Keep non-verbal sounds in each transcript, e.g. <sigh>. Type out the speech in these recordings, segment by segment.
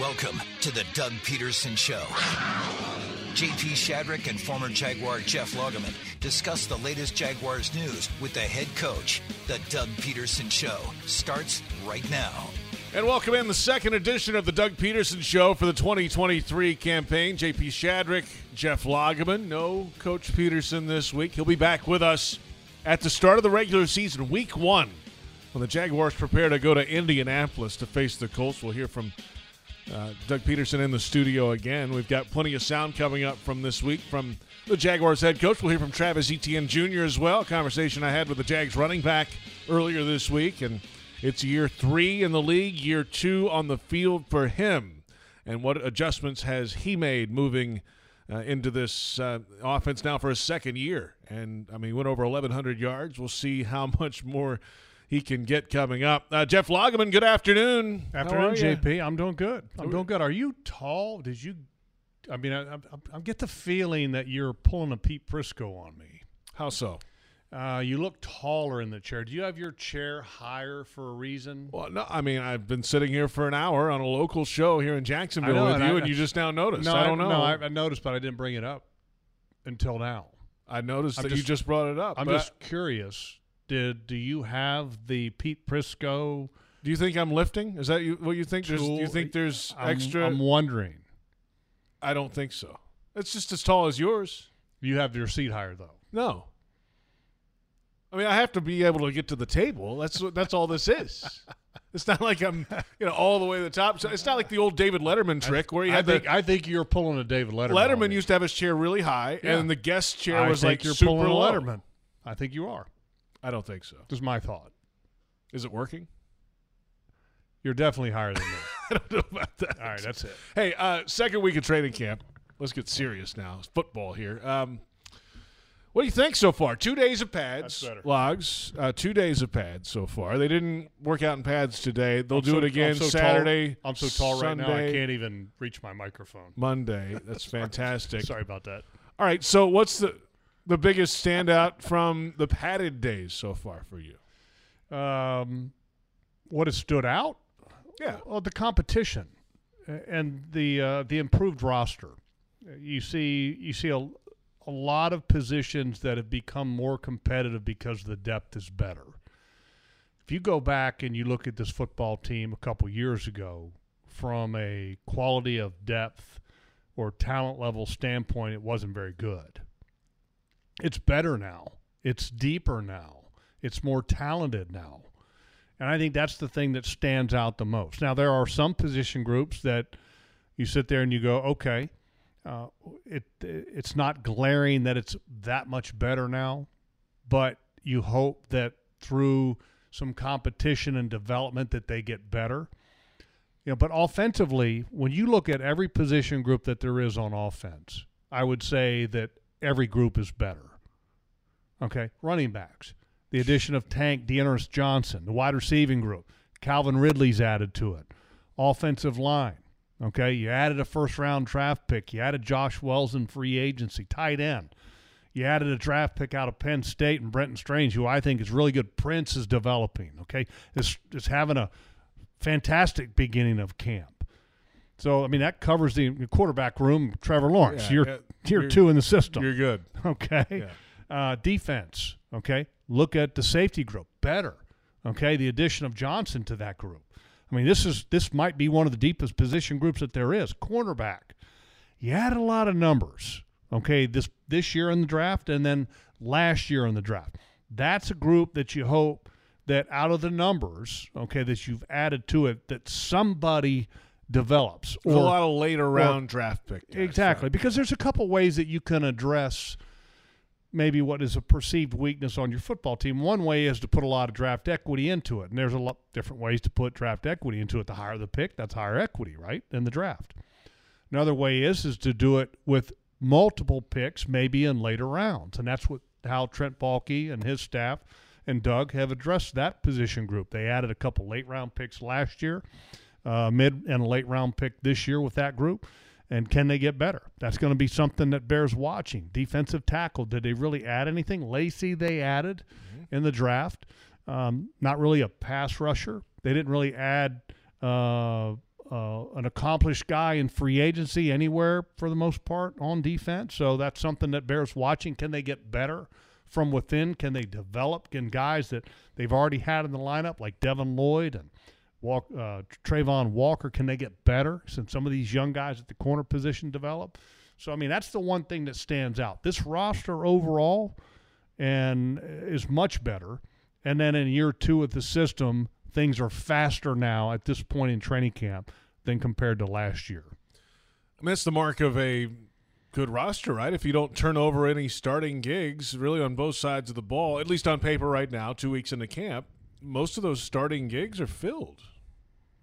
Welcome to the Doug Pederson Show. JP Shadrick and former Jaguar Jeff Lageman discuss the latest Jaguars news with the head coach. The Doug Pederson Show starts right now. And welcome in the second edition of the Doug Pederson Show for the 2023 campaign. JP Shadrick, Jeff Lageman. No Coach Pederson this week. He'll be back with us at the start of the regular season, week one, when the Jaguars prepare to go to Indianapolis to face the Colts. We'll hear from uh, Doug Pederson in the studio again. We've got plenty of sound coming up from this week from the Jaguars head coach. We'll hear from Travis Etienne Jr. as well. Conversation I had with the Jags running back earlier this week, and it's year three in the league, year two on the field for him. And what adjustments has he made moving uh, into this uh, offense now for a second year? And I mean, went over 1,100 yards. We'll see how <laughs> much more he can get coming up. Uh, Jeff Lageman, good afternoon. Afternoon, JP. I'm doing good. I'm doing good. Are you tall? Did you? I mean, I, I, I get the feeling that you're pulling a Pete Prisco on me. How so? Uh, you look taller in the chair. Do you have your chair higher for a reason? Well, no. I mean, I've been sitting here for an hour on a local show here in Jacksonville know, with and you, I- and you just now noticed. No, I don't know. No, I, I noticed, but I didn't bring it up until now. I noticed I'm that you just- just brought it up. I'm but just curious. Did do you have the Pete Prisco? do you think I'm lifting? Is that you, what you think? There's, do you think there's I'm, extra? I'm wondering. I don't think so. It's just as tall as yours. You have your seat higher though. No. I mean, I have to be able to get to the table. That's what. That's all this is. <laughs> It's not like I'm, you know, all the way to the top. So It's not like the old David Letterman trick where he I had think the I think you're pulling a David Letterman. Letterman used to have his chair really high, Yeah. and the guest chair I was think like you're super pulling low. Letterman. I think you are. I don't think so. This is my thought. Is it working? You're definitely higher than me. <laughs> I don't know about that. All right, that's it. Hey, uh, second week of training camp. Let's get serious now. It's football here. Um, what do you think so far? Two days of pads, logs. Uh, two days of pads so far. They didn't work out in pads today. They'll I'm do so- it again I'm so Saturday. Tall, I'm so tall right now. I can't even reach my microphone. Monday. That's <laughs> fantastic. Sorry about that. All right. So, what's the the biggest standout from the padded days so far for you? Um, what has stood out? Yeah. Well, the competition and the uh, the improved roster. You see, you see a, a lot of positions that have become more competitive because the depth is better. If you go back and you look at this football team a couple years ago, from a quality of depth or talent level standpoint, it wasn't very good. It's better now. It's deeper now. It's more talented now. And I think that's the thing that stands out the most. Now, there are some position groups that you sit there and you go, okay, uh, it it's not glaring that it's that much better now, but you hope that through some competition and development that they get better. You know, but offensively, when you look at every position group that there is on offense, I would say that every group is better. Okay, running backs the addition of Tank Dearness Johnson, the wide receiving group. Calvin Ridley's added to it. Offensive line. Okay, you added a first round draft pick. You added Josh Wells in free agency, tight end. You added a draft pick out of Penn State and Brenton Strange, who I think is really good. Prince is developing. Okay, is is having a fantastic beginning of camp. So I mean that covers the quarterback room. Trevor Lawrence, Yeah, you're yeah, tier you're- two in the system. You're good. Okay. Yeah. Uh, defense. Okay. Look at the safety group. Better. Okay. The addition of Johnson to that group. I mean, this is this might be one of the deepest position groups that there is. Cornerback. You had a lot of numbers. Okay. This this year in the draft and then last year in the draft. That's a group that you hope that out of the numbers, okay, that you've added to it, that somebody develops. There's a lot of later round draft pick. guys. Exactly, because there's a couple ways that you can address maybe what is a perceived weakness on your football team. One way is to put a lot of draft equity into it, and there's a lot different ways to put draft equity into it. The higher the pick, that's higher equity, right, in the draft. Another way is is to do it with multiple picks, maybe in later rounds, and that's what how Trent Baalke and his staff and Doug have addressed that position group. They added a couple late round picks last year, uh, mid and late round pick this year with that group. And can they get better? That's going to be something that bears watching. Defensive tackle, did they really add anything? Lacy, they added in the draft. Um, not really a pass rusher. They didn't really add uh, uh, an accomplished guy in free agency anywhere for the most part on defense. So that's something that bears watching. Can they get better from within? Can they develop? Can guys that they've already had in the lineup, like Devin Lloyd and Walk, uh, Travon Walker, can they get better since some of these young guys at the corner position develop? So I mean, that's the one thing that stands out. This roster overall and is much better. And then in year two of the system, things are faster now at this point in training camp than compared to last year. I mean, that's the mark of a good roster, right? If you don't turn over any starting gigs, really on both sides of the ball, at least on paper right now, two weeks into camp, most of those starting gigs are filled,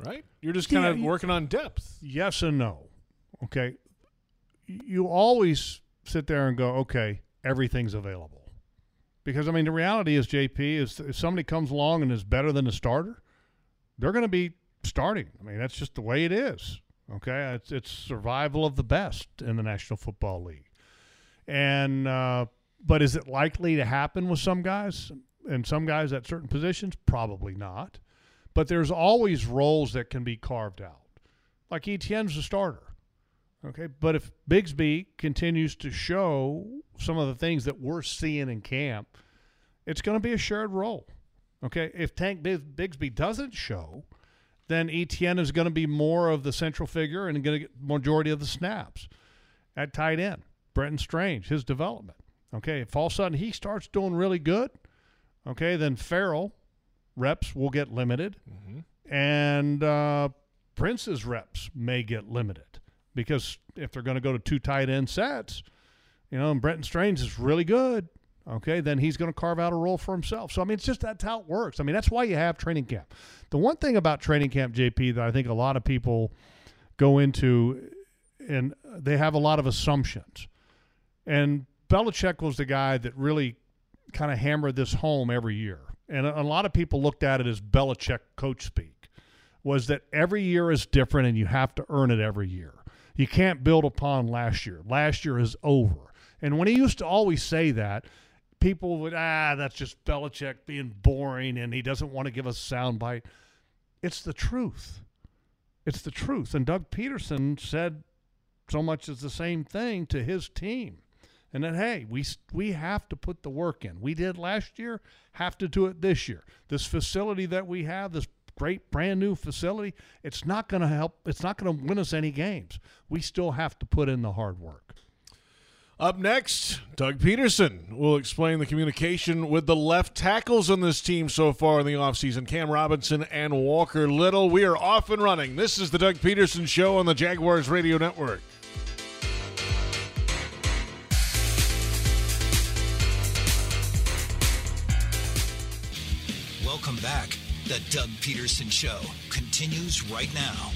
right? You're just kind of working on depth. Yes and no. Okay. You always sit there and go, okay, everything's available. Because, I mean, the reality is, JP, is if somebody comes along and is better than the starter, they're going to be starting. I mean, that's just the way it is. Okay. It's, it's survival of the best in the National Football League. And, uh, but is it likely to happen with some guys and some guys at certain positions? Probably not. But there's always roles that can be carved out. Like Etienne's a starter. Okay. But if Bigsby continues to show some of the things that we're seeing in camp, it's going to be a shared role. Okay. If Tank Bigsby doesn't show, then Etienne is going to be more of the central figure and going to get majority of the snaps at tight end. Brenton Strange, his development. Okay. If all of a sudden he starts doing really good, okay, then Farrell reps will get limited and uh, Prince's reps may get limited because if they're going to go to two tight end sets, you know, and Brenton Strange is really good, okay, then he's going to carve out a role for himself. So, I mean, it's just that's how it works. I mean, that's why you have training camp. The one thing about training camp, JP, that I think a lot of people go into and they have a lot of assumptions. And Belichick was the guy that really kind of hammered this home every year. And a, lot of people looked at it as Belichick coach speak, was that every year is different and you have to earn it every year. You can't build upon last year. Last year is over. And when he used to always say that, people would, ah, that's just Belichick being boring and he doesn't want to give us a soundbite. It's the truth. It's the truth. And Doug Pederson said so much as the same thing to his team. And then, hey, we we have to put the work in. We did last year, have to do it this year. This facility that we have, this great brand new facility, it's not going to help. It's not going to win us any games. We still have to put in the hard work. Up next, Doug Pederson will explain the communication with the left tackles on this team so far in the offseason Cam Robinson and Walker Little. We are off and running. This is the Doug Pederson Show on the Jaguars Radio Network. The Doug Pederson Show continues right now.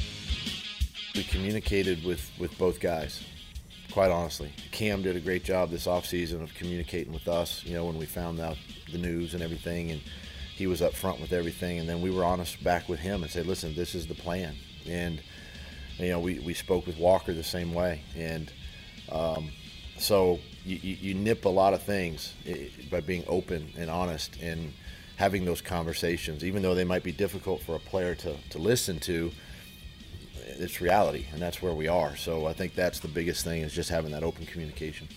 we communicated with, with both guys, quite honestly. Cam did a great job this offseason of communicating with us, you know, when we found out the news and everything. And he was up front with everything. And then we were honest back with him and said, listen, this is the plan. And, you know, we, we spoke with Walker the same way. And um, so you, you, you nip a lot of things eh, by being open and honest and having those conversations, even though they might be difficult for a player to, to listen to it's reality, and that's where we are. So I think that's the biggest thing is just having that open communication.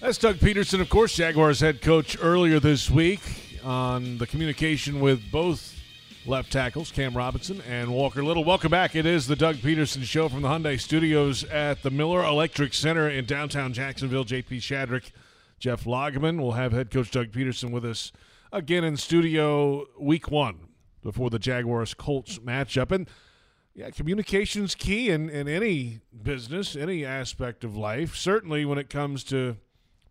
That's Doug Pederson, of course, Jaguars head coach earlier this week on the communication with both left tackles, Cam Robinson and Walker Little. Welcome back. It is the Doug Pederson Show from the Hyundai Studios at the Miller Electric Center in downtown Jacksonville. JP Shadrick, Jeff Lageman. We'll have head coach Doug Pederson with us again in studio week one before the Jaguars Colts matchup. And yeah, communication's key in, in any business, any aspect of life. Certainly when it comes to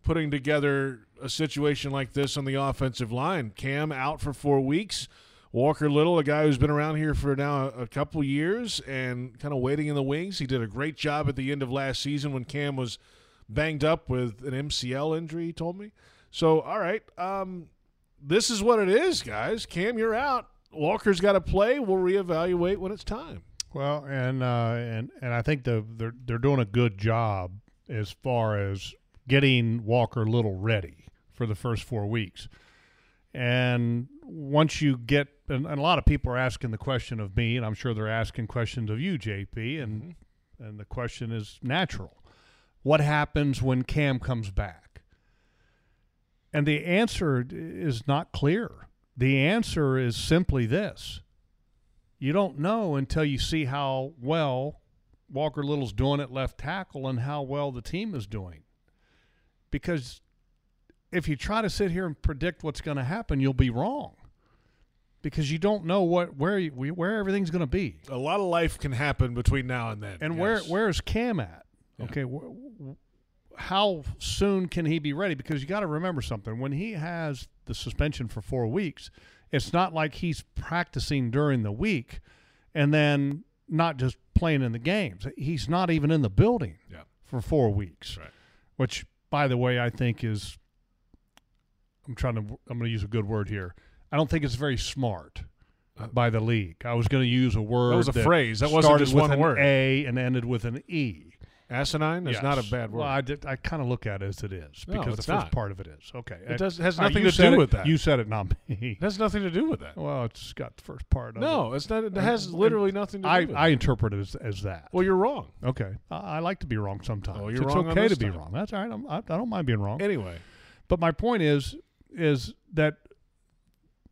putting together a situation like this on the offensive line. Cam out for four weeks. Walker Little, a guy who's been around here for now a couple years and kind of waiting in the wings. He did a great job at the end of last season when Cam was banged up with an MCL injury, he told me. So, all right, um, this is what it is, guys. Cam, you're out. Walker's got to play. We'll reevaluate when it's time. Well, and uh, and and I think the they're they're doing a good job as far as getting Walker Little ready for the first four weeks. And once you get, and, and a lot of people are asking the question of me, and I'm sure they're asking questions of you, JP, and Mm-hmm. and the question is natural. What happens when Cam comes back? And the answer is not clear. The answer is simply this: you don't know until you see how well Walker Little's doing at left tackle and how well the team is doing. Because if you try to sit here and predict what's going to happen, you'll be wrong. Because you don't know what where you, where everything's going to be, A lot of life can happen between now and then. and where where is Cam at? Okay, wh- wh- how soon can he be ready? Because you got to remember something: when he has the suspension for four weeks, it's not like he's practicing during the week, and then not just playing in the games. He's not even in the building Yeah. for four weeks, Right. which, by the way, I think is. I'm trying to. I'm going to use a good word here. I don't think it's very smart by the league. I was going to use a word Uh, was a phrase. That wasn't started just with one an word. A and ended with an E. Asinine is not a bad word. Well, I, did, I kind of look at it as it is No, because it's the first not. part of it is okay. It does- has right, nothing to do it- with that. You said it, not me. it has nothing to do with that. well, it's got the first part. Of No, it. it's not. It has literally nothing to do I, with I interpret it as, as that. Well, you're wrong. okay, I, I like to be wrong sometimes. Oh, you're it's wrong on okay to be time. wrong. That's all right. I'm, I, I don't mind being wrong. Anyway, But my point is, is that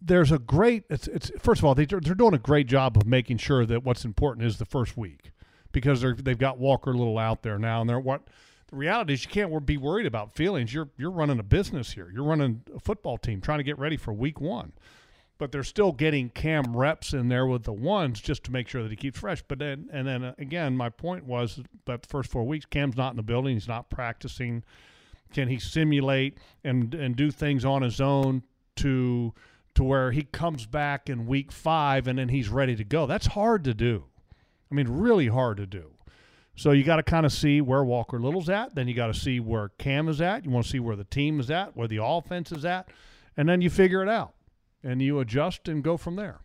there's a great. It's, it's first of all, they, they're doing a great job of making sure that what's important is the first week because they're they've got Walker a Little out there now, and they're what. The reality is, you can't be worried about feelings. You're you're running a business here. You're running a football team, trying to get ready for week one. But they're still getting Cam reps in there with the ones just to make sure that he keeps fresh. But then, and then uh, again, my point was that the first four weeks, Cam's not in the building. He's not practicing can he simulate and and do things on his own to to where he comes back in week five and then he's ready to go that's hard to do i mean really hard to do so you got to kind of see where walker little's at then you got to see where cam is at you want to see where the team is at where the offense is at and then you figure it out and you adjust and go from there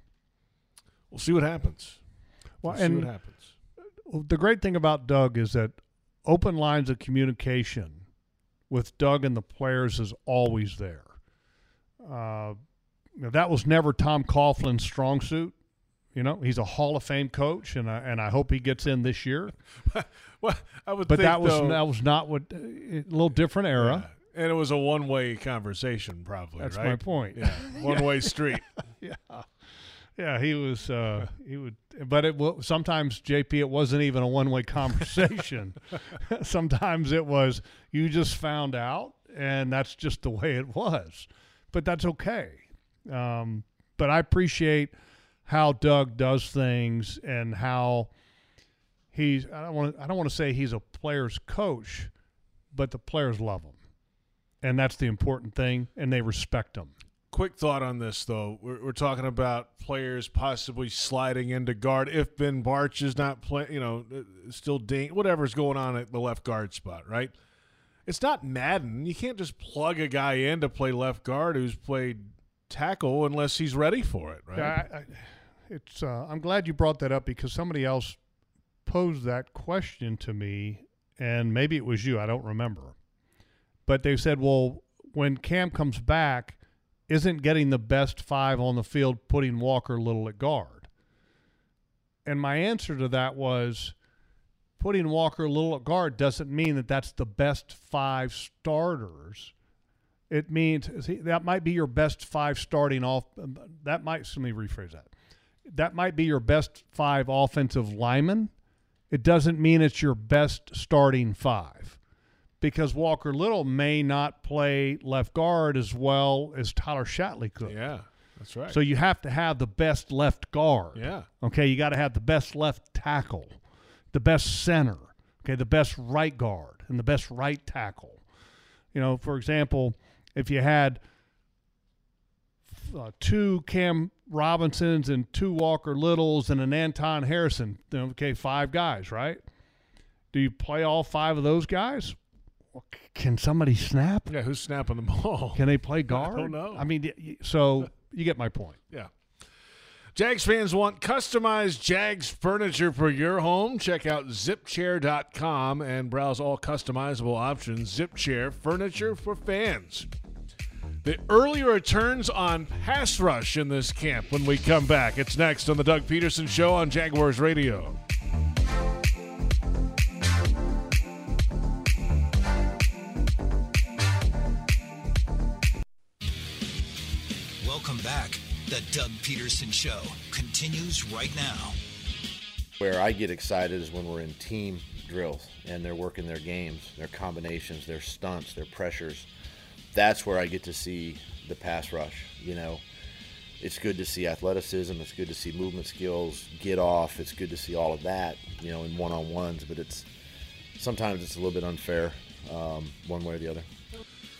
we'll see what happens. well We'll see and what happens. the great thing about Doug is that open lines of communication with Doug and the players is always there. Uh, you know, that was never Tom Coughlin's strong suit. You know, he's a Hall of Fame coach, and I, and I hope he gets in this year. <laughs> Well, I would But think that was though, that was not what uh, a little different era. Yeah. and it was a one-way conversation, probably. That's right? my point. Yeah, <laughs> one-way street. <laughs> yeah, yeah. He was uh, he would, but it wa- sometimes JP it wasn't even a one way conversation. sometimes it was you just found out, and that's just the way it was. But that's okay. Um, but I appreciate how Doug does things and how he's. I don't want. I don't want to say he's a player's coach, but the players love him, and that's the important thing, and they respect him. Quick thought on this, though. We're, we're talking about players possibly sliding into guard if Ben Bartch is not playing, you know, uh, still ding, whatever's going on at the left guard spot, right? It's not Madden. You can't just plug a guy in to play left guard who's played tackle unless he's ready for it, right? I, I, it's. Uh, I'm glad you brought that up because somebody else posed that question to me, and maybe it was you. I don't remember, but they said, "Well, when Cam comes back, isn't getting the best five on the field putting Walker Little at guard?" And my answer to that was, putting Walker Little at guard doesn't mean that that's the best five starters it means see, that might be your best five starting off. That might let me rephrase that. That might be your best five offensive linemen. It doesn't mean it's your best starting five, because Walker Little may not play left guard as well as Tyler Shatley could. yeah, that's right. So you have to have the best left guard. yeah, Okay, you got to have the best left tackle, the best center, okay, the best right guard, and the best right tackle. You know, for example, if you had uh, two Cam Robinsons and two Walker Littles and an Anton Harrison, okay, five guys, right? Do you play all five of those guys? Can somebody snap? yeah. Who's snapping the ball? Can they play guard? <laughs> I don't know. I mean, so <laughs> you get my point. Yeah. Jags fans want customized Jags furniture for your home. Check out zipchair.com and browse all customizable options. Zipchair furniture for fans. The early returns on pass rush in this camp when we come back. It's next on the Doug Pederson Show on Jaguars Radio. Welcome back. The Doug Pederson Show continues right now. Where I get excited is when we're in team drills and they're working their games, their combinations, their stunts, their pressures. That's where I get to see the pass rush. You know, it's good to see athleticism. It's good to see movement skills, get off. It's good to see all of that. You know, in one on ones, but it's sometimes it's a little bit unfair, um, one way or the other.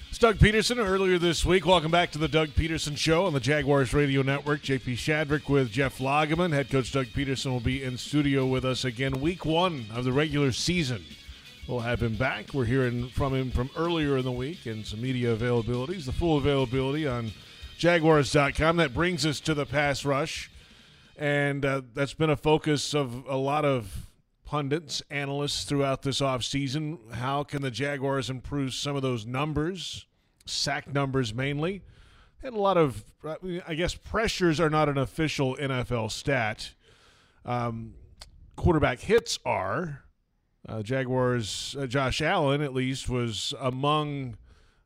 It's Doug Pederson earlier this week. Welcome back to the Doug Pederson Show on the Jaguars Radio Network. JP Shadrick with Jeff Lageman. Head coach Doug Pederson will be in studio with us again week one of the regular season. We'll have him back. We're hearing from him from earlier in the week and some media availabilities. The full availability on Jaguars.com. That brings us to the pass rush. And uh, that's been a focus of a lot of pundits, analysts throughout this offseason. How can the Jaguars improve some of those numbers, sack numbers mainly? And a lot of, I guess, pressures are not an official NFL stat. Um, quarterback hits are. Uh, Jaguars, uh, Josh Allen at least, was among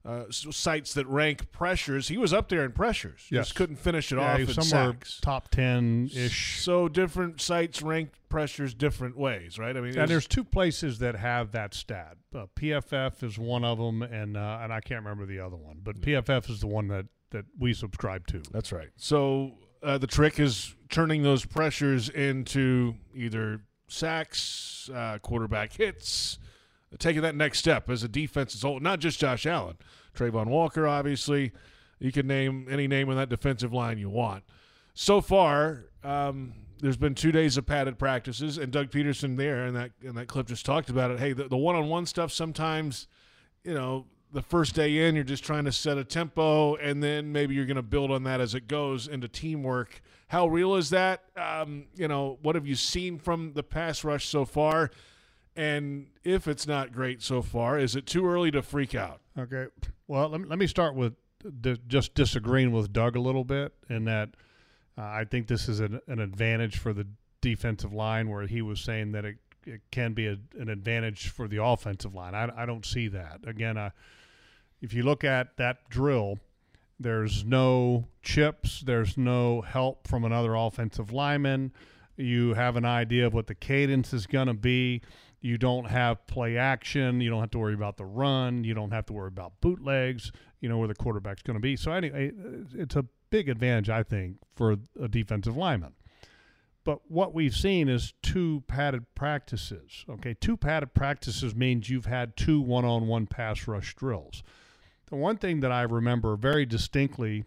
uh, sites that rank pressures. He was up there in pressures. Yes. Just couldn't finish it Yeah, off he in was somewhere sacks. top ten ish. So different sites rank pressures different ways, right? I mean, And there's two places that have that stat. Uh, PFF is one of them, and uh, and I can't remember the other one, but PFF is the one that that we subscribe to. That's right. So uh, the trick is turning those pressures into either sacks, uh, quarterback hits, taking that next step as a defense a whole. Not just Josh Allen, Travon Walker, obviously. You can name any name on that defensive line you want. So far, um, there's been two days of padded practices, and Doug Pederson there, and that and that clip just talked about it. Hey, the, the one-on-one stuff sometimes, you know, the first day in, you're just trying to set a tempo, and then maybe you're going to build on that as it goes into teamwork. How real is that? Um, you know, what have you seen from the pass rush so far? And if it's not great so far, is it too early to freak out? Okay. Well, let me, let me start with di- just disagreeing with Doug a little bit in that uh, I think this is an, an advantage for the defensive line where he was saying that it, it can be a, an advantage for the offensive line. I, I don't see that. Again, uh, if you look at that drill, there's no chips, there's no help from another offensive lineman. You have an idea of what the cadence is going to be. You don't have play action. You don't have to worry about the run. You don't have to worry about bootlegs. You know where the quarterback's going to be. So anyway, it's a big advantage, I think, for a defensive lineman. But what we've seen is two padded practices. Okay, two padded practices means you've had two one-on-one pass rush drills. The one thing that I remember very distinctly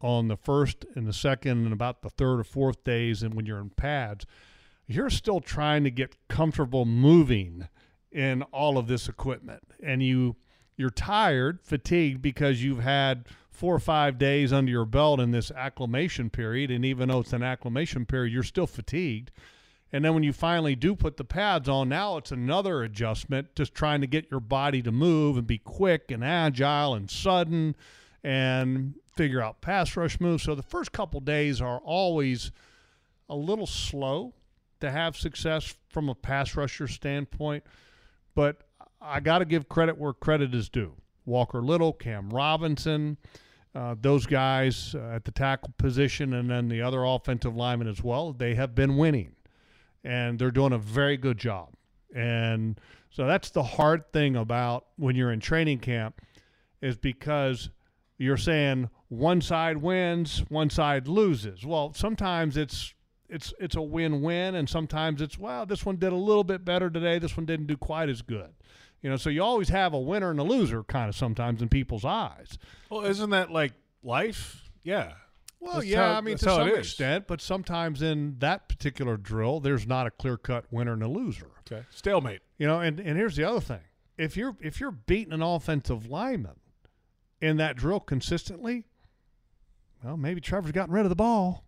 on the first and the second and about the third or fourth days, and when you're in pads, you're still trying to get comfortable moving in all of this equipment, and you you're tired, fatigued because you've had four or five days under your belt in this acclimation period, and even though it's an acclimation period, you're still fatigued. And then when you finally do put the pads on, now it's another adjustment, just trying to get your body to move and be quick and agile and sudden and figure out pass rush moves. So the first couple days are always a little slow to have success from a pass rusher standpoint, but I got to give credit where credit is due. Walker Little, Cam Robinson, uh, those guys uh, at the tackle position, and then the other offensive linemen as well, they have been winning and they're doing a very good job. And so that's the hard thing about when you're in training camp is because you're saying one side wins, one side loses. Well, sometimes it's it's it's a win-win and sometimes it's well, this one did a little bit better today, this one didn't do quite as good. You know, so you always have a winner and a loser kind of sometimes in people's eyes. Well, isn't that like life? Yeah. Well, That's yeah, how- I mean to some extent, but sometimes in that particular drill, there's not a clear-cut winner and a loser. Okay. Stalemate. You know, and, and here's the other thing: if you're if you're beating an offensive lineman in that drill consistently, well, maybe Trevor's gotten rid of the ball,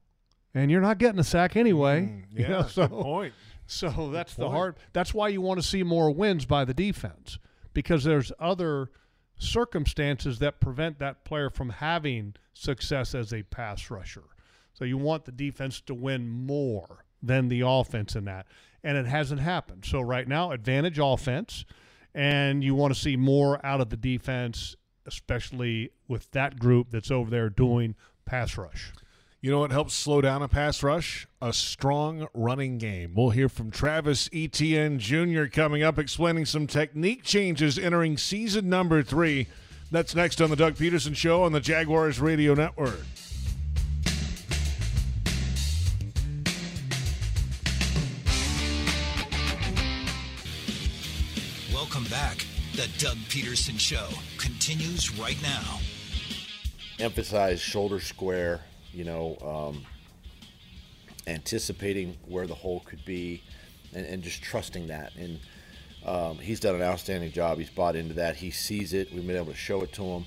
and you're not getting a sack anyway. Mm, <laughs> you yeah. know, so good point. so that's the point. hard. That's why you want to see more wins by the defense because there's other circumstances that prevent that player from having success as a pass rusher. So you want the defense to win more than the offense in that. And it hasn't happened. So right now, advantage offense, and you want to see more out of the defense, especially with that group that's over there doing pass rush. You know what helps slow down a pass rush? A strong running game. We'll hear from Travis Etienne Jr. coming up, explaining some technique changes entering season number three. That's next on the Doug Pederson Show on the Jaguars Radio Network. Welcome back. The Doug Pederson Show continues right now. Emphasize shoulder square, you know, um, anticipating where the hole could be and, and just trusting that. And um, he's done an outstanding job. He's bought into that. He sees it. We've been able to show it to him.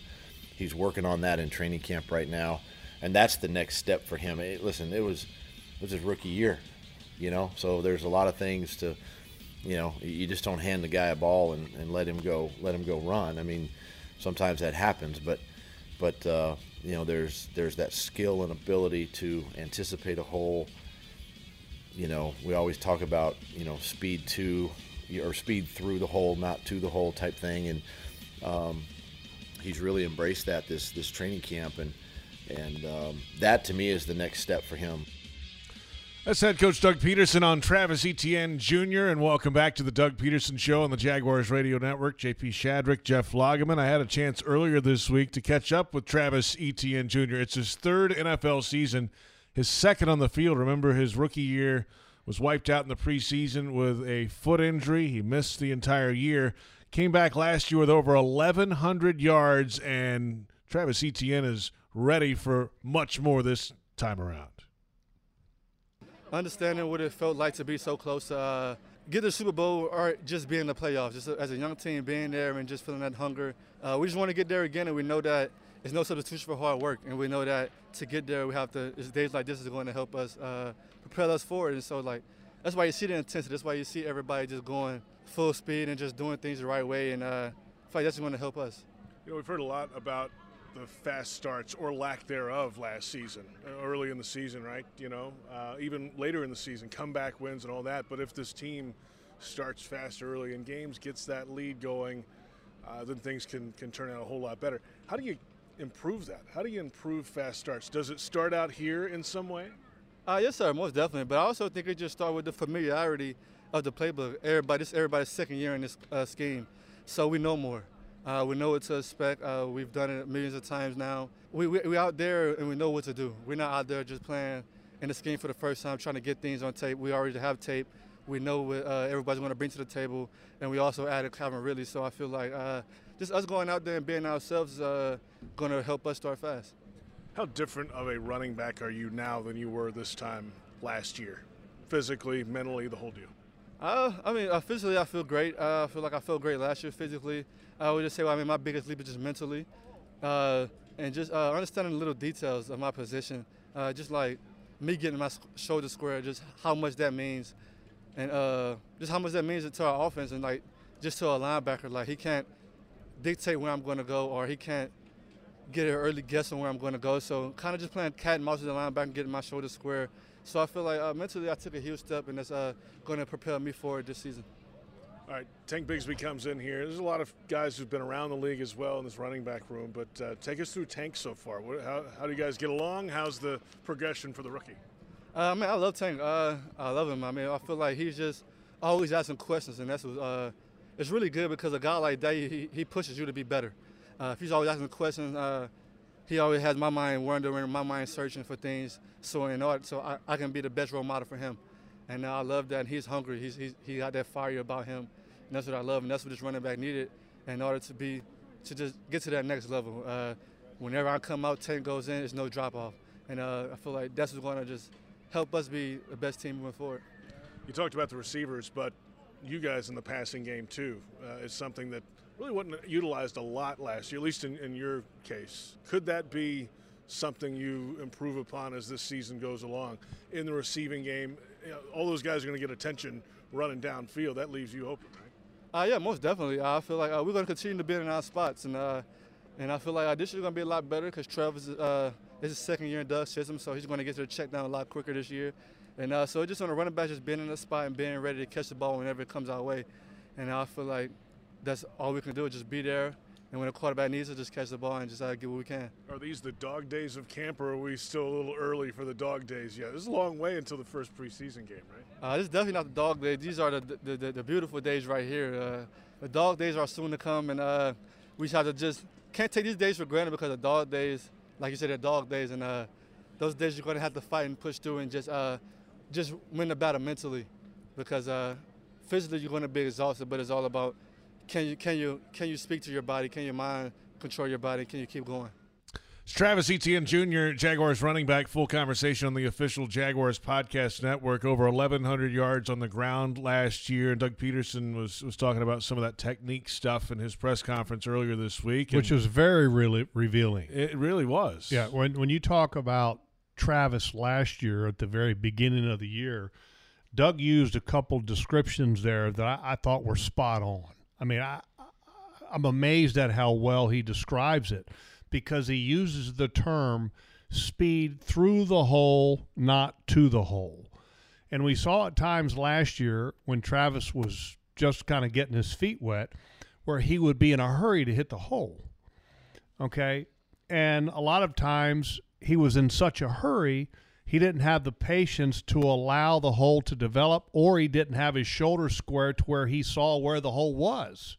He's working on that in training camp right now. And that's the next step for him. It, listen, it was, it was his rookie year, you know, so there's a lot of things to – you know, you just don't hand the guy a ball and, and let him go let him go run. I mean, sometimes that happens, but but uh, you know, there's there's that skill and ability to anticipate a hole. You know, we always talk about you know speed to or speed through the hole, not to the hole type thing, and um, he's really embraced that this this training camp, and and um, that to me is the next step for him. That's head coach Doug Pederson on Travis Etienne Jr. And welcome back to the Doug Pederson Show on the Jaguars Radio Network. JP Shadrick, Jeff Lageman. I had a chance earlier this week to catch up with Travis Etienne Jr. It's his third NFL season, his second on the field. Remember, his rookie year was wiped out in the preseason with a foot injury. He missed the entire year. Came back last year with over 1,100 yards, and Travis Etienne is ready for much more this time around understanding what it felt like to be so close uh, get the Super Bowl or just being in the playoffs. Just as a young team, being there and just feeling that hunger. Uh, we just want to get there again, and we know that it's no substitution for hard work. And we know that to get there, we have to. It's days like this is going to help us uh, propel us forward. And so, like, that's why you see the intensity. That's why you see everybody just going full speed and just doing things the right way. And uh, I feel like that's going to help us. You know, we've heard a lot about the fast starts or lack thereof last season, early in the season, right? You know, uh, even later in the season, comeback wins and all that. But if this team starts fast early in games, gets that lead going, uh, then things can, can turn out a whole lot better. How do you improve that? How do you improve fast starts? Does it start out here in some way? Uh, yes, sir, most definitely. But I also think it just starts with the familiarity of the playbook. Everybody, this everybody's second year in this uh, scheme, so we know more. Uh, we know what to expect. Uh, we've done it millions of times now. We, we, we out there and we know what to do. We're not out there just playing in the scheme for the first time, trying to get things on tape. We already have tape. We know what uh, everybody's going to bring to the table, and we also added Calvin Ridley. So I feel like uh, just us going out there and being ourselves is uh, going to help us start fast. How different of a running back are you now than you were this time last year? Physically, mentally, the whole deal. Uh, I mean, uh, physically, I feel great. Uh, I feel like I felt great last year physically. I would just say, well, I mean, my biggest leap is just mentally, uh, and just uh, understanding the little details of my position. Uh, just like me getting my shoulder square, just how much that means, and just how much that means to our offense, and like just to a linebacker, like he can't dictate where I'm going to go, or he can't get an early guess on where I'm going to go. So kind of just playing cat and mouse with the linebacker, and getting my shoulder square so I feel like uh, mentally I took a huge step, and that's uh, going to propel me forward this season. All right, Tank Bigsby comes in here. There's a lot of guys who've been around the league as well in this running back room, but uh, take us through Tank so far. What, how, how, do you guys get along? How's the progression for the rookie? Uh, I mean, I love Tank. Uh, I love him. I mean, I feel like he's just always asking questions, and that's what, uh, it's really good because a guy like that, he, he pushes you to be better. Uh, if he's always asking questions, uh, he always has my mind wondering, my mind searching for things. So in order, so I, I can be the best role model for him. And I love that. And he's hungry. He's, he's he got that fire about him. And that's what I love. And that's what this running back needed in order to be to just get to that next level. Uh, whenever I come out, 10 goes in, it's no drop off. And uh, I feel like that's what's going to just help us be the best team moving forward. You talked about the receivers, but you guys in the passing game too uh, is something that really wasn't utilized a lot last year, at least in, in your case. Could that be something you improve upon as this season goes along in the receiving game? You know, all those guys are going to get attention running downfield. That leaves you open, right? Uh, yeah, most definitely. I feel like uh, we're going to continue to be in our spots, and uh, and I feel like uh, this year is going to be a lot better because Travis uh, is his second year in Doug's system, so he's going to get to the check down a lot quicker this year. And uh, so just on the running back, just being in the spot and being ready to catch the ball whenever it comes our way. And I feel like that's all we can do is just be there. And when a quarterback needs it, just catch the ball and just uh, get what we can. Are these the dog days of camp, or are we still a little early for the dog days yet? This is a long way until the first preseason game, right? Uh, this is definitely not the dog days. These are the the, the, the beautiful days right here. Uh, the dog days are soon to come, and uh, we just have to just can't take these days for granted because the dog days, like you said, they're dog days, and uh, those days you're going to have to fight and push through and just uh, just win the battle mentally, because uh, physically you're going to be exhausted, but it's all about can you can you can you speak to your body, can your mind control your body, can you keep going. It's Travis Etienne Jr., Jaguars running back. Full conversation on the official Jaguars podcast network. Over 1,100 yards on the ground last year. And Doug Pederson was, was talking about some of that technique stuff in his press conference earlier this week. Which was very really revealing. It really was. Yeah, when, when you talk about Travis last year at the very beginning of the year, Doug used a couple descriptions there that I, I thought were spot on. I mean, I, I'm amazed at how well he describes it because he uses the term speed through the hole, not to the hole. And we saw at times last year when Travis was just kind of getting his feet wet where he would be in a hurry to hit the hole. Okay. And a lot of times he was in such a hurry, he didn't have the patience to allow the hole to develop, or he didn't have his shoulder square to where he saw where the hole was.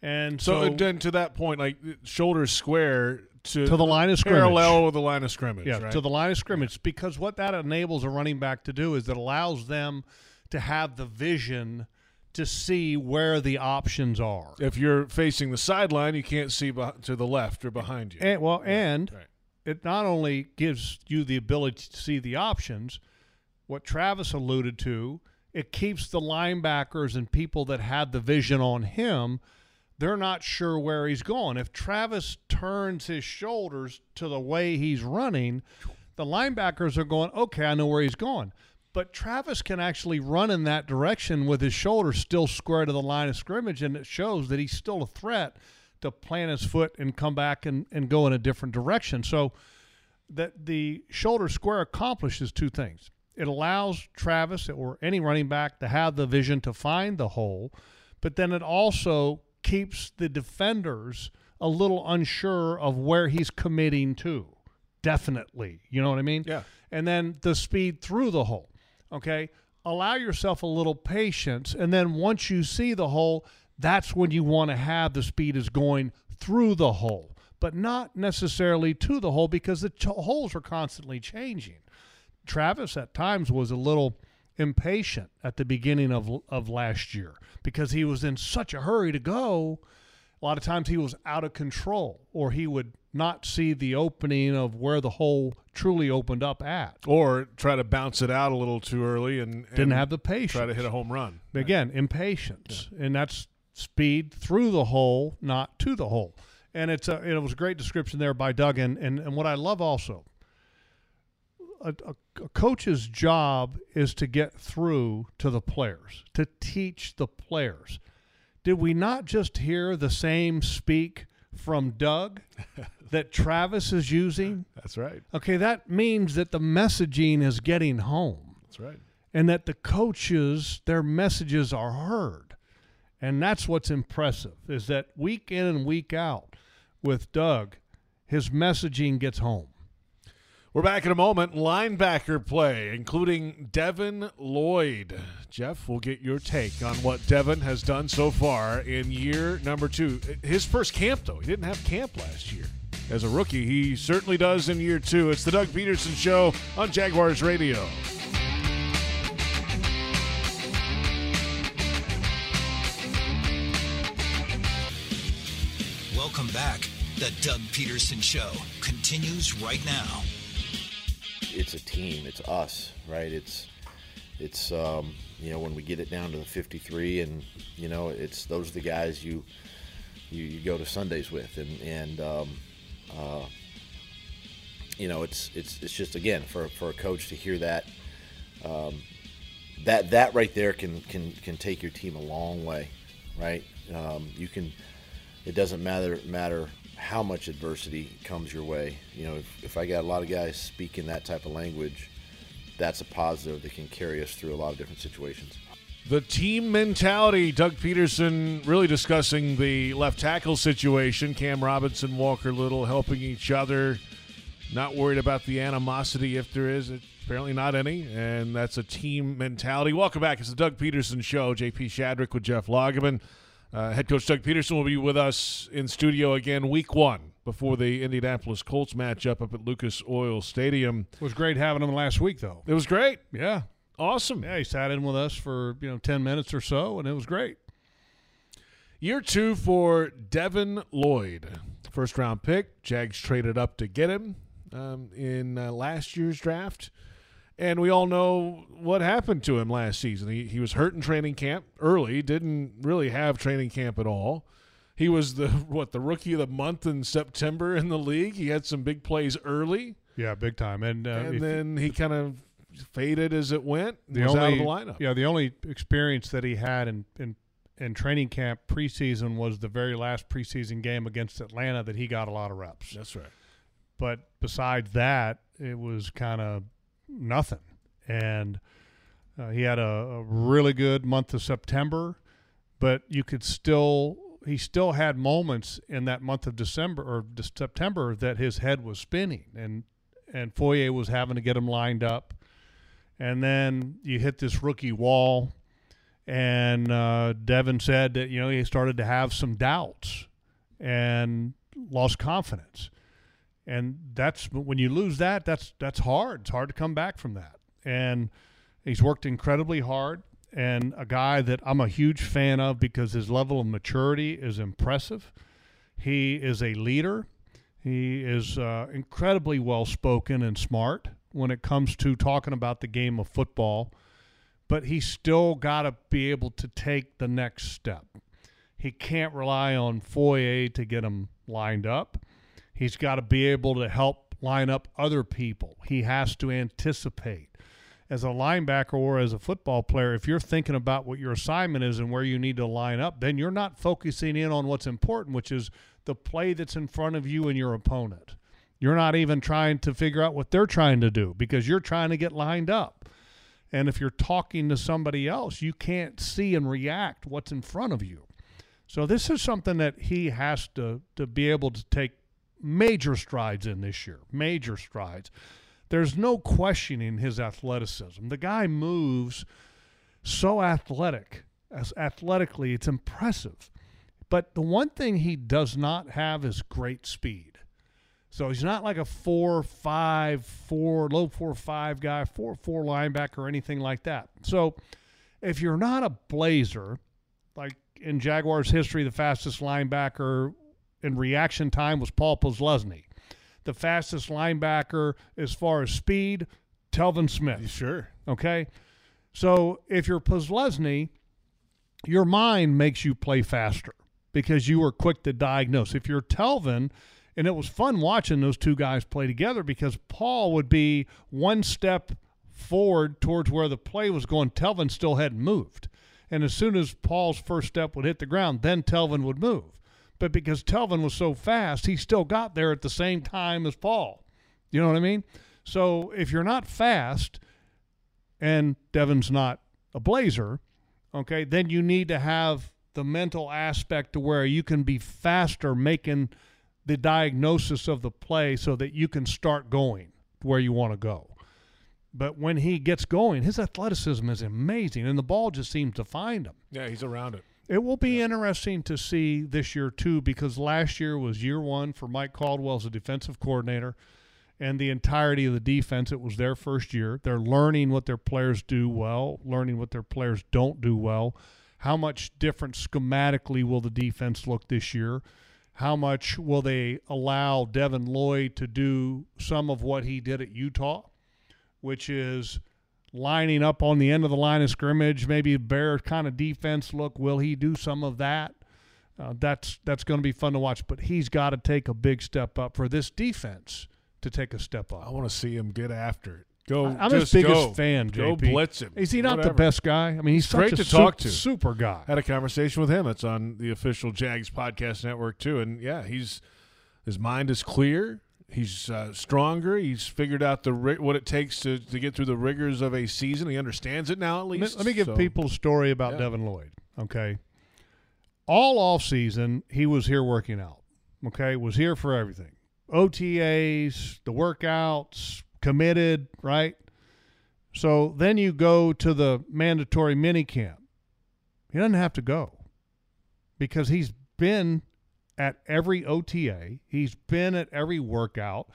And So, so, then to that point, like shoulders square to, To the line of scrimmage. Parallel with the line of scrimmage. yeah, right? to the line of scrimmage, because what that enables a running back to do is it allows them to have the vision to see where the options are. if you're facing the sideline, you can't see to the left or behind you. And, well, and right. It not only gives you the ability to see the options, what Travis alluded to, it keeps the linebackers and people that had the vision on him, they're not sure where he's going. If Travis turns his shoulders to the way he's running, the linebackers are going, okay, I know where he's going. But Travis can actually run in that direction with his shoulders still square to the line of scrimmage, and it shows that he's still a threat to plant his foot and come back and, and go in a different direction. So that the shoulder square accomplishes two things. It allows Travis or any running back to have the vision to find the hole, but then it also keeps the defenders a little unsure of where he's committing to. Definitely. You know what I mean? Yeah. And then the speed through the hole. Okay. Allow yourself a little patience. And then once you see the hole, that's when you want to have the speed is going through the hole, but not necessarily to the hole because the ch- holes are constantly changing. Travis at times was a little impatient at the beginning of of last year because he was in such a hurry to go. A lot of times he was out of control or he would not see the opening of where the hole truly opened up at. or try to bounce it out a little too early and, and Didn't have the patience. try to hit a home run. Again, impatience, and that's speed through the hole, not to the hole. And it's a, it was a great description there by Doug. And, and, and what I love also, a, a, a coach's job is to get through to the players, to teach the players. Did we not just hear the same speak from Doug <laughs> that Travis is using? That's right. Okay, that means that the messaging is getting home That's right. and that the coaches their messages are heard and that's what's impressive is that week in and week out with doug his messaging gets home We're back in a moment. Linebacker play, including Devin Lloyd. Jeff, we'll get your take on what Devin has done so far in year number two. His first camp, though. He didn't have camp last year. As a rookie, he certainly does in year two. It's the Doug Pederson Show on Jaguars Radio. The Doug Pederson Show continues right now. it's a team. It's us, right? It's it's um, you know when we get it down to the 53, and you know it's those are the guys you you, you go to Sundays with, and and um, uh, you know it's it's it's just again for for a coach to hear that. Um, that that right there can can can take your team a long way, right? Um, you can. It doesn't matter matter how much adversity comes your way. You know, if, if I got a lot of guys speaking that type of language, that's a positive that can carry us through a lot of different situations. The team mentality. Doug Pederson really discussing the left tackle situation. Cam Robinson, Walker Little helping each other. Not worried about the animosity if there is. Apparently not any, and that's a team mentality. Welcome back. It's the Doug Pederson Show. JP Shadrick with Jeff Lageman. Uh, head coach Doug Pederson will be with us in studio again week one before the Indianapolis Colts matchup up at Lucas Oil Stadium. It was great having him last week, though. It was great. Yeah, awesome. Yeah, he sat in with us for you know ten minutes or so, and it was great. Year two for Devin Lloyd, first round pick. Jags traded up to get him um, in uh, last year's draft. And we all know what happened to him last season. He, he was hurt in training camp early, didn't really have training camp at all. He was the <laughs> what the rookie of the month in September in the league. He had some big plays early. Yeah, big time. And uh, and then he kind of faded as it went. The was only, out of the lineup. Yeah, the only experience that he had in, in in training camp preseason was the very last preseason game against Atlanta that he got a lot of reps. That's right. But besides that, it was kind of nothing. And uh, he had a, a, really good month of September, but you could still he still had moments in that month of December or September that his head was spinning and and Foye was having to get him lined up. And then you hit this rookie wall, and uh, Devin said that you know he started to have some doubts and lost confidence and that's when you lose that that's that's hard. It's hard to come back from that. And he's worked incredibly hard. And a guy that I'm a huge fan of because his level of maturity is impressive. He is a leader. He is uh, incredibly well spoken and smart when it comes to talking about the game of football. But he's still got to be able to take the next step. He can't rely on Foye to get him lined up He's got to be able to help line up other people. He has to anticipate. As a linebacker or as a football player, if you're thinking about what your assignment is and where you need to line up, then you're not focusing in on what's important, which is the play that's in front of you and your opponent. You're not even trying to figure out what they're trying to do because you're trying to get lined up. And if you're talking to somebody else, you can't see and react what's in front of you. So this is something that he has to to be able to take major strides in this year, major strides. There's no questioning his athleticism. The guy moves so athletic, as athletically, it's impressive. But the one thing he does not have is great speed. So he's not like a four five four low four five guy, four four linebacker or anything like that. So if you're not a blazer, like in Jaguars history, the fastest linebacker in reaction time was Paul Posluszny. The fastest linebacker as far as speed, Telvin Smith. Sure. Okay. So if you're Posluszny, your mind makes you play faster because you were quick to diagnose. If you're Telvin, and it was fun watching those two guys play together because Paul would be one step forward towards where the play was going. Telvin still hadn't moved. And as soon as Paul's first step would hit the ground, then Telvin would move but because Telvin was so fast, he still got there at the same time as Paul. You know what I mean? So if you're not fast and Devin's not a blazer, okay, then you need to have the mental aspect to where you can be faster making the diagnosis of the play so that you can start going where you want to go. But when he gets going, his athleticism is amazing, and the ball just seems to find him. Yeah, he's around it. It will be interesting to see this year too, because last year was year one for Mike Caldwell as a defensive coordinator, and the entirety of the defense. It was their first year. They're learning what their players do well, learning what their players don't do well. How much different schematically will the defense look this year? How much will they allow Devin Lloyd to do some of what he did at Utah, which is lining up on the end of the line of scrimmage, maybe bear kind of defense look. Will he do some of that? Uh, that's that's going to be fun to watch. But he's got to take a big step up for this defense to take a step up. I want to see him get after it. Go. I'm his just biggest go. fan, Go JP. blitz him. Is he not Whatever. the best guy? I mean, he's Great such a to talk sup- to. super guy. Had a conversation with him. That's on the official Jags podcast network too. And yeah, he's his mind is clear. He's uh, stronger. He's figured out the ri- what it takes to, to get through the rigors of a season. He understands it now at Let least. let me give So, people a story about Yeah. Devin Lloyd. Okay. All off season, he was here working out. Okay. Was here for everything. OTAs, the workouts, committed, right? So then you go to the mandatory mini camp. He doesn't have to go because he's been at every OTA. He's been at every workout.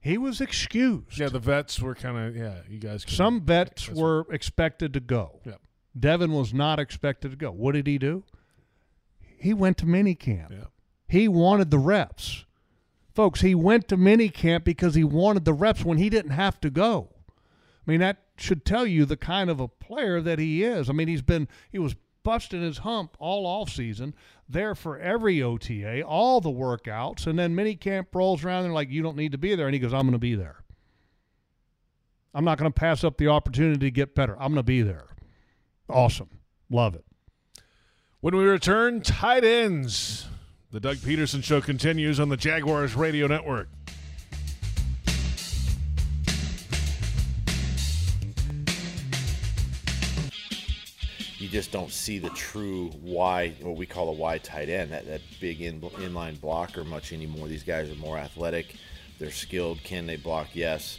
He was excused. Yeah, the vets were kind of yeah. You guys. Some vets were expected to go. Yep. Devin was not expected to go. What did he do? He went to minicamp. Yeah. He wanted the reps. Folks, he went to minicamp because he wanted the reps when he didn't have to go. I mean, that should tell you the kind of a player that he is. I mean, he's been he was busting his hump all off season, there for every OTA, all the workouts, and then minicamp rolls around and like, you don't need to be there. And he goes, I'm gonna be there. I'm not gonna pass up the opportunity to get better. I'm gonna be there. Awesome. Love it. When we return, tight ends. The Doug Pederson Show continues on the Jaguars Radio Network. Just don't see the true wide, what we call a wide tight end, that, that big in, inline blocker much anymore. These guys are more athletic, they're skilled. Can they block? Yes.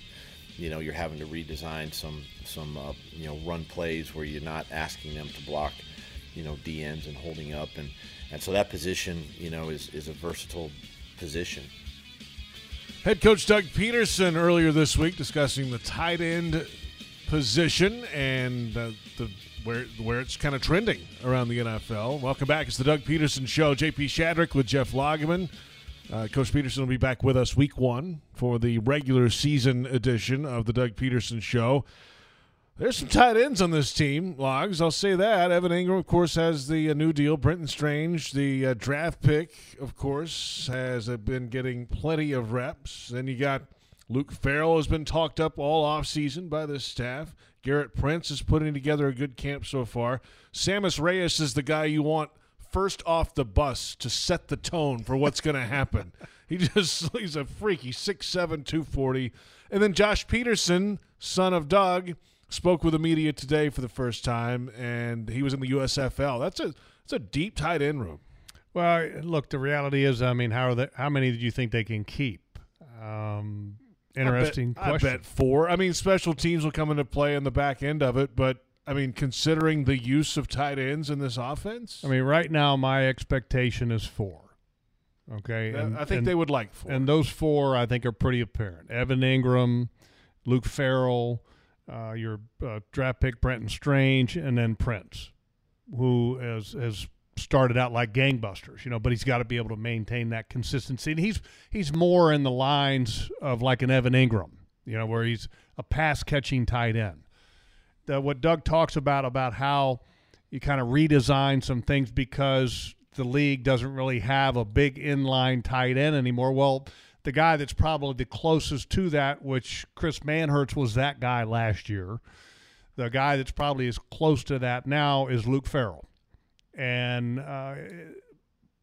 You know, you're having to redesign some some uh, you know run plays where you're not asking them to block, you know, DNs and holding up, and and so that position, you know, is is a versatile position. Head coach Doug Pederson earlier this week discussing the tight end position and uh, the where where it's kind of trending around the NFL. Welcome back. It's the Doug Pederson Show. JP Shadrick with Jeff Lageman. Uh, coach Pederson will be back with us week one for the regular season edition of the Doug Pederson Show. There's some tight ends on this team, Logs. I'll say that. Evan Engram, of course, has the uh, new deal. Brenton Strange, the uh, draft pick, of course, has uh, been getting plenty of reps. Then you got Luke Farrell has been talked up all offseason by the staff. Gerrit Prince is putting together a good camp so far. Samus Reyes is the guy you want first off the bus to set the tone for what's going <laughs> to happen. he just <laughs> he's a freak. He's 6'7", 240. And then Josh Pederson, son of Doug, spoke with the media today for the first time, and he was in the USFL. That's a that's a deep tight end room. Well, look, the reality is, I mean, how are they, how many do you think they can keep? Um, interesting I bet, question. I bet four. I mean, special teams will come into play in the back end of it, but I mean, considering the use of tight ends in this offense, I mean, right now my expectation is four. Okay, and, I think and, they would like four. and those four I think are pretty apparent. Evan Engram, Luke Farrell, uh, your uh, draft pick Brenton Strange, and then Prince, who has has started out like gangbusters, you know, but he's got to be able to maintain that consistency. And he's he's more in the lines of like an Evan Engram, you know, where he's a pass catching tight end. The, what Doug talks about about how you kind of redesign some things because the league doesn't really have a big inline tight end anymore. Well, the guy that's probably the closest to that, which Chris Manhertz was that guy last year, the guy that's probably as close to that now is Luke Farrell. And uh,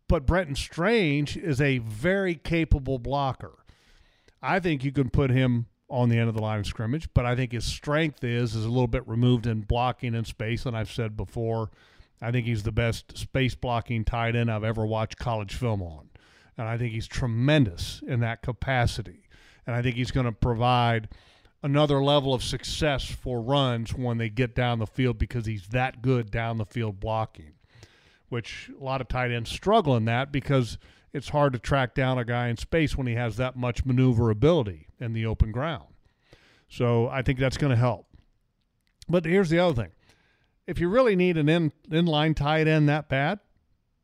but Brenton Strange is a very capable blocker. I think you can put him on the end of the line of scrimmage, but I think his strength is is a little bit removed in blocking in space. And I've said before, I think he's the best space blocking tight end I've ever watched college film on, and I think he's tremendous in that capacity. And I think he's going to provide another level of success for runs when they get down the field because he's that good down the field blocking which a lot of tight ends struggle in that because it's hard to track down a guy in space when he has that much maneuverability in the open ground. So I think that's going to help. But here's the other thing. If you really need an in, inline tight end that bad,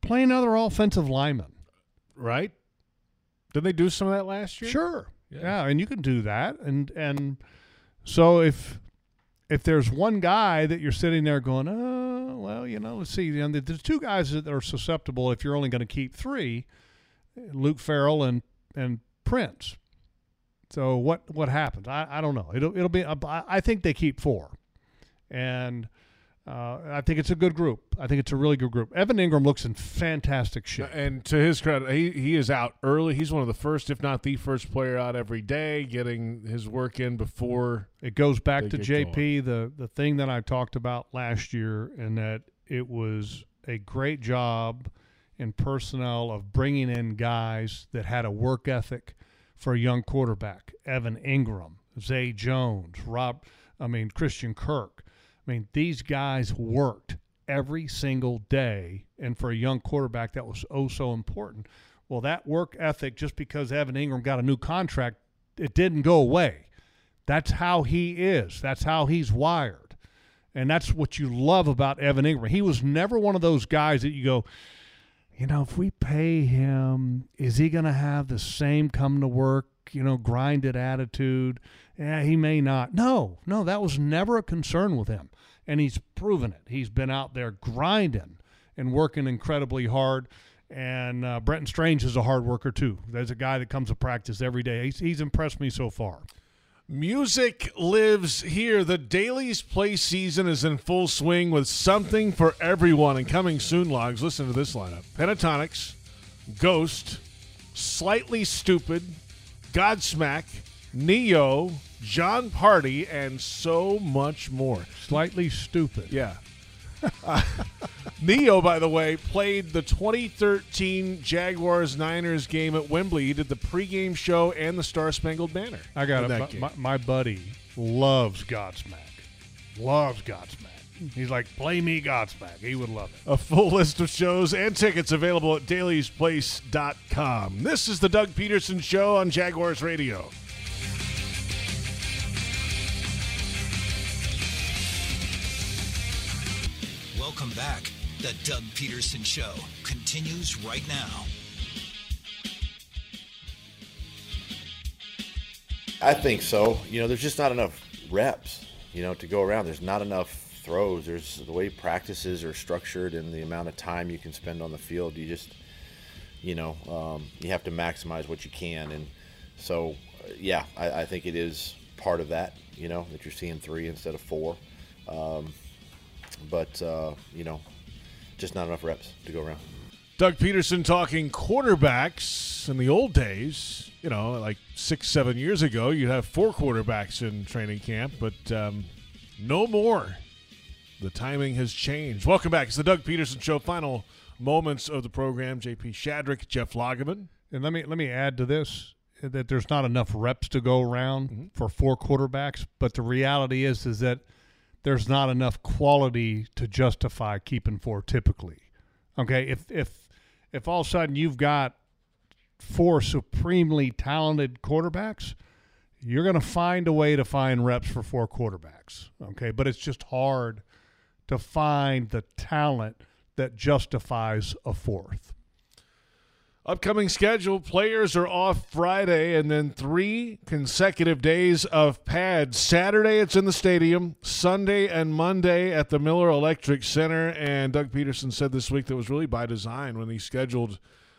play another offensive lineman. right? Did they do some of that last year? Sure. Yeah. Yeah. and you can do that. And and so if if there's one guy that you're sitting there going, oh, well, you know, let's see, you know, there's two guys that are susceptible if you're only going to keep three, Luke Farrell and and Prince. So what what happens? I, I don't know. It'll it'll be. I think they keep four, and uh, I think it's a good group. I think it's a really good group. Evan Engram looks in fantastic shape. And to his credit, he, he is out early. He's one of the first, if not the first player out every day, getting his work in before. It goes back to JP, the the thing that I talked about last year, and that it was a great job in personnel of bringing in guys that had a work ethic for a young quarterback. Evan Engram, Zay Jones, Rob, I mean Christian Kirk. I mean these guys worked every single day, and for a young quarterback, that was oh so important. Well, that work ethic, just because Evan Engram got a new contract, it didn't go away. That's how he is. That's how he's wired. And that's what you love about Evan Engram. He was never one of those guys that you go, you know, if we pay him, is he going to have the same come to work, you know, grinded attitude? Yeah, he may not. No, no, that was never a concern with him. And he's proven it. He's been out there grinding and working incredibly hard. And uh, Brenton Strange is a hard worker, too. There's a guy that comes to practice every day. He's, he's impressed me so far. Music lives here. The Daily's Play season is in full swing with something for everyone. And coming soon, logs. Listen to this lineup: Pentatonix, Ghost, Slightly Stoopid, Godsmack, Ne-Yo, Jon Pardi, and so much more. Slightly stupid. Yeah. Uh, <laughs> Ne-Yo, by the way, played the 2013 Jaguars Niners game at Wembley. He did the pregame show and the Star Spangled Banner. I got it. My, my, my buddy loves Godsmack. Loves Godsmack. He's like, play me Godsmack. He would love it. A full list of shows and tickets available at dailiesplace.com. This is the Doug Pederson Show on Jaguars Radio. Welcome back. The Doug Pederson Show continues right now. I think so. You know, there's just not enough reps, you know, to go around. There's not enough throws. There's the way practices are structured and the amount of time you can spend on the field. You just, you know, um, you have to maximize what you can. And so, yeah, I, I think it is part of that, you know, that you're seeing three instead of four. Um, but, uh, you know, just not enough reps to go around. Doug Pederson talking quarterbacks in the old days. You know, like six, seven years ago, you'd have four quarterbacks in training camp, but um, no more. The timing has changed. Welcome back. It's the Doug Pederson Show. Final moments of the program. JP Shadrick, Jeff Lageman. And let me let me add to this that there's not enough reps to go around mm-hmm. for four quarterbacks. But the reality is is that there's not enough quality to justify keeping four typically. Okay, if if if all of a sudden you've got four supremely talented quarterbacks, you're going to find a way to find reps for four quarterbacks. Okay, but it's just hard to find the talent that justifies a fourth. Upcoming schedule players are off Friday and then three consecutive days of pads. Saturday it's in the stadium, Sunday and Monday at the Miller Electric Center. And Doug Pederson said this week that was really by design when he scheduled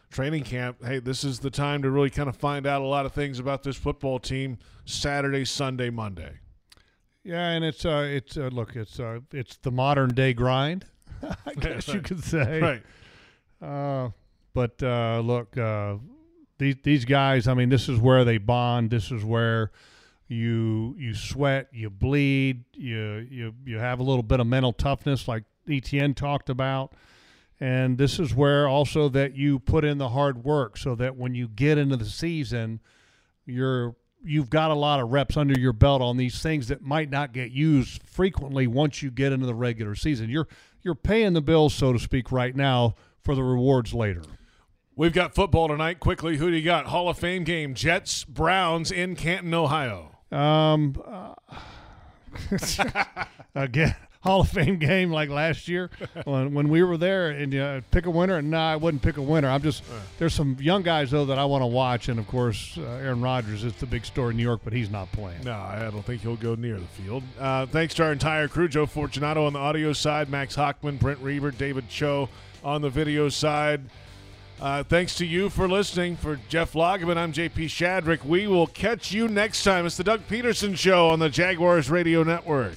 training camp. Hey, this is the time to really kind of find out a lot of things about this football team Saturday, Sunday, Monday. Yeah, and it's uh, it's uh, look, it's uh, it's the modern day grind, <laughs> I <laughs> guess you could say. Right. Uh, but uh, look, uh, these these guys. I mean, this is where they bond. This is where you you sweat, you bleed, you you you have a little bit of mental toughness, like ETN talked about. And this is where also that you put in the hard work, so that when you get into the season, you're you've got a lot of reps under your belt on these things that might not get used frequently once you get into the regular season. You're you're paying the bills, so to speak, right now for the rewards later. We've got football tonight. Quickly, who do you got? Hall of Fame game Jets, Browns in Canton, Ohio. Um, uh, <laughs> again, Hall of Fame game like last year <laughs> when, when we were there and uh, pick a winner. And no, I wouldn't pick a winner. I'm just there's some young guys though that I want to watch, and of course uh, Aaron Rodgers is the big story in New York, but he's not playing. No, I don't think he'll go near the field. Uh, thanks to our entire crew Joe Fortunato on the audio side, Max Hockman, Brent Reber, David Cho on the video side. Uh, thanks to you for listening. For Jeff Lageman, I'm JP Shadrick. We will catch you next time. It's the Doug Pederson Show on the Jaguars Radio Network.